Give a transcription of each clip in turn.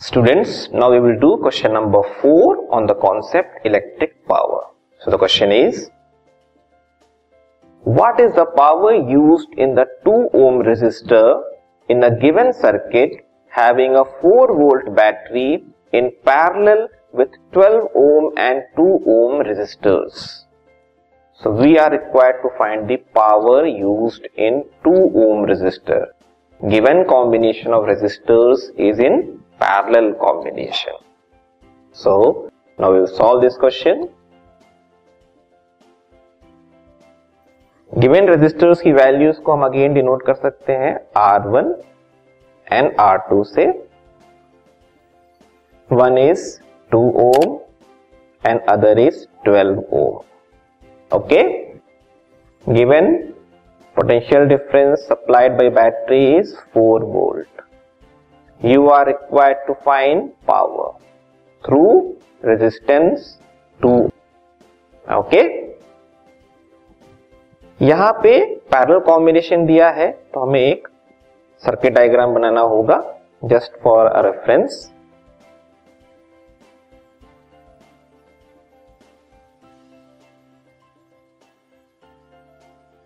Students, now we will do question number 4 on the concept electric power. So the question is, what is the power used in the 2 ohm resistor in a given circuit having a 4 volt battery in parallel with 12 ohm and 2 ohm resistors? So we are required to find the power used in 2 ohm resistor. Given combination of resistors is in parallel combination. So now we will solve this question. Given resistors की values को हम again denote कर सकते हैं R1 and R2 से one is 2 ohm and other is 12 ohm okay given potential difference supplied by battery is 4 volt you are required to find power through resistance two okay यहाँ पे parallel combination दिया है तो हमें एक circuit diagram बनाना होगा जस्ट फॉर अ रेफरेंस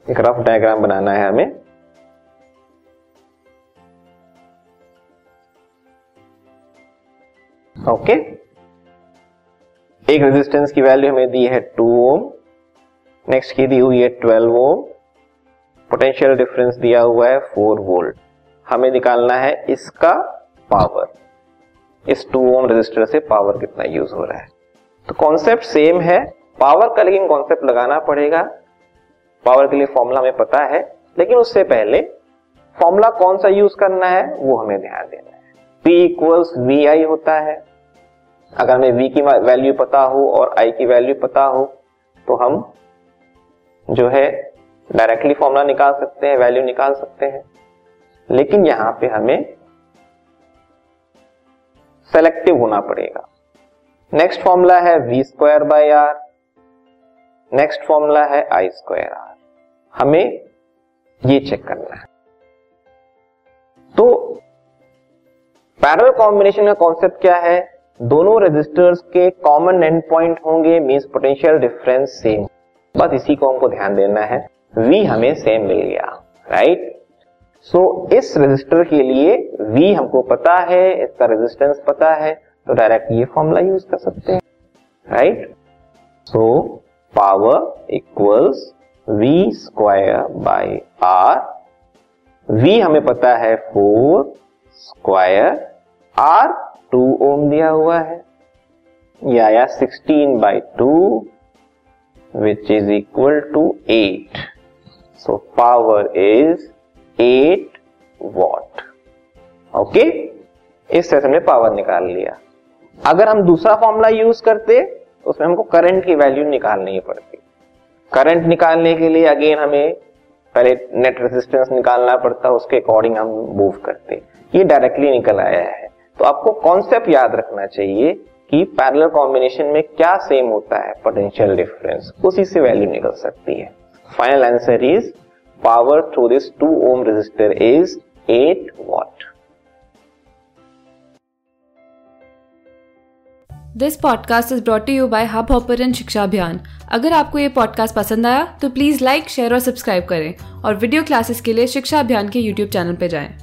एक रफ डायग्राम बनाना है हमें। ओके एक रेजिस्टेंस की वैल्यू हमें दी है टू ओम नेक्स्ट की दी हुई है ट्वेल्व ओम पोटेंशियल डिफरेंस दिया हुआ है फोर वोल्ट हमें निकालना है इसका पावर इस टू ओम रेजिस्टर से पावर कितना यूज़ हो रहा है? तो कॉन्सेप्ट सेम है. पावर का लेकिन कॉन्सेप्ट लगाना पड़ेगा. पावर के लिए फॉर्मूला हमें पता है. लेकिन उससे पहले फॉर्मूला कौन सा यूज़ करना है? वो हमें ध्यान देना है. पी इक्वल्स वी आई होता है. अगर हमें वी की वैल्यू पता हो और आई की वैल्यू पता हो तो हम जो है डायरेक्टली फॉर्मूला निकाल सकते हैं वैल्यू निकाल सकते हैं। लेकिन यहाँ पे हमें सेलेक्टिव होना पड़ेगा। नेक्स्ट फॉर्मूला है V square by R next formula है आई स्क्वायर आर हमें ये चेक करना है। तो पैरल कॉम्बिनेशन का कॉन्सेप्ट क्या है? दोनों रेजिस्टर्स के कॉमन एंड पॉइंट होंगे मीन्स पोटेंशियल डिफरेंस सेम बस इसी को हमको ध्यान देना है। V हमें सेम मिल गया राइट सो so, इस रेजिस्टर के लिए V हमको पता है इसका रेजिस्टेंस पता है तो डायरेक्ट ये फॉर्मूला यूज़ कर सकते हैं right so power equals V square by R V हमें पता है four square R two ohm दिया हुआ है। या आया sixteen by two which is equal to eight so power is eight watt okay इस सेशन में पावर निकाल लिया। अगर हम दूसरा फॉर्मूला यूज़ करते तो उसमें हमको करंट की वैल्यू निकालनी पड़ती। करंट निकालने के लिए अगेन हमें पहले नेट रेजिस्टेंस निकालना पड़ता, उसके अकॉर्डिंग हम मूव करते। ये डायरेक्टली निकल आया है। तो आपको कॉन्सेप्ट याद रखना चाहिए कि पैरेलल कॉम्बिनेशन में क्या सेम होता है पोटेंशियल डिफरेंस उसी से वैल्यू निकल सकती है। Final answer is power through this two ohm resistor is 8 watt this podcast is brought you by Hubhopper शिक्षा अभियान अगर आपको ये पॉडकास्ट पसंद आया तो प्लीज़ लाइक शेयर और सब्सक्राइब करें और वीडियो क्लासेस के लिए शिक्षा अभियान के यूट्यूब चैनल पर जाएँ।